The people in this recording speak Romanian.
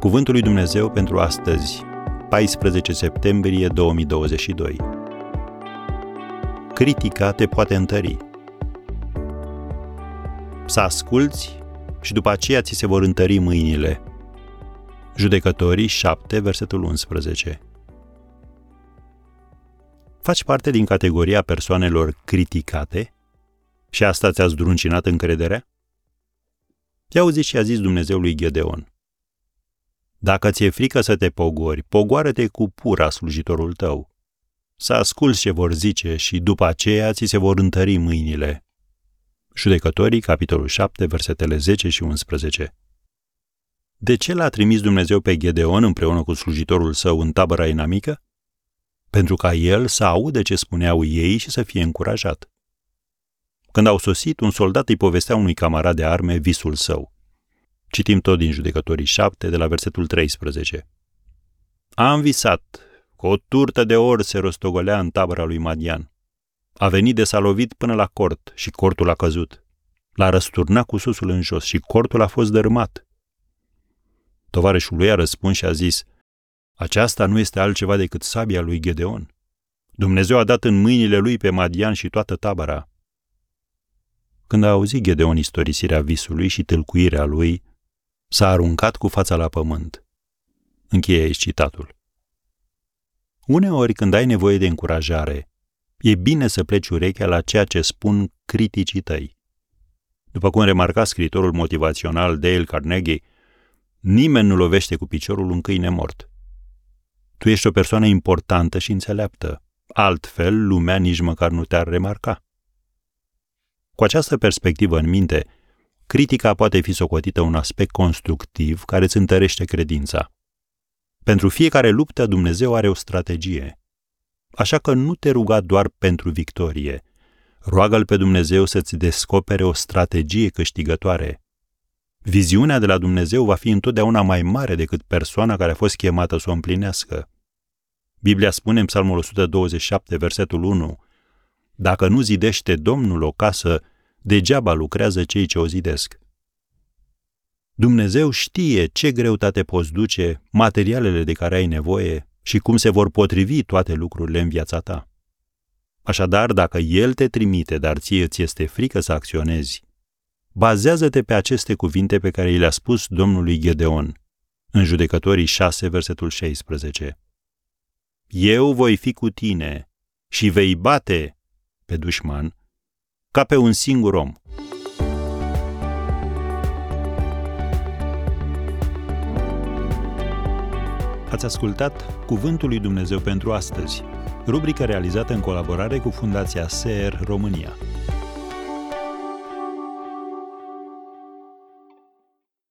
Cuvântul lui Dumnezeu pentru astăzi, 14 septembrie 2022. Critica te poate întări. Să asculți și după aceea ți se vor întări mâinile. Judecătorii 7, versetul 11. Faci parte din categoria persoanelor criticate? Și asta ți-a zdruncinat încrederea? Te auzi și a zis Dumnezeu lui Gedeon. Dacă ți-e frică să te pogori, pogoară-te cu pura slujitorul tău. Să asculți ce vor zice și după aceea ți se vor întări mâinile. Judecătorii, capitolul 7, versetele 10 și 11. De ce l-a trimis Dumnezeu pe Gedeon împreună cu slujitorul său în tabăra inamică? Pentru ca el să audă ce spuneau ei și să fie încurajat. Când au sosit, un soldat îi povestea unui camarad de arme visul său. Citim tot din Judecătorii 7, de la versetul 13. Am visat că o turtă de ori se rostogolea în tabăra lui Madian. A venit de s-a lovit până la cort și cortul a căzut. L-a răsturnat cu susul în jos și cortul a fost dărâmat. Tovarășul lui a răspuns și a zis, aceasta nu este altceva decât sabia lui Gedeon. Dumnezeu a dat în mâinile lui pe Madian și toată tabăra. Când a auzit Gedeon istorisirea visului și tâlcuirea lui, s-a aruncat cu fața la pământ. Încheie aici citatul. Uneori, când ai nevoie de încurajare, e bine să pleci urechea la ceea ce spun criticii tăi. După cum remarca scritorul motivațional Dale Carnegie, nimeni nu lovește cu piciorul un câine mort. Tu ești o persoană importantă și înțeleaptă. Altfel, lumea nici măcar nu te-ar remarca. Cu această perspectivă în minte, critica poate fi socotită un aspect constructiv care îți întărește credința. Pentru fiecare luptă, Dumnezeu are o strategie. Așa că nu te ruga doar pentru victorie. Roagă-L pe Dumnezeu să-ți descopere o strategie câștigătoare. Viziunea de la Dumnezeu va fi întotdeauna mai mare decât persoana care a fost chemată să o împlinească. Biblia spune în Psalmul 127, versetul 1, Dacă nu zidește Domnul o casă, degeaba lucrează cei ce o zidesc. Dumnezeu știe ce greutate poți duce, materialele de care ai nevoie și cum se vor potrivi toate lucrurile în viața ta. Așadar, dacă El te trimite, dar ție ți este frică să acționezi, bazează-te pe aceste cuvinte pe care i le-a spus Domnului Gedeon, în Judecătorii 6, versetul 16. Eu voi fi cu tine și vei bate pe dușman ca pe un singur om. Ați ascultat Cuvântul lui Dumnezeu pentru astăzi, rubrica realizată în colaborare cu Fundația SER România.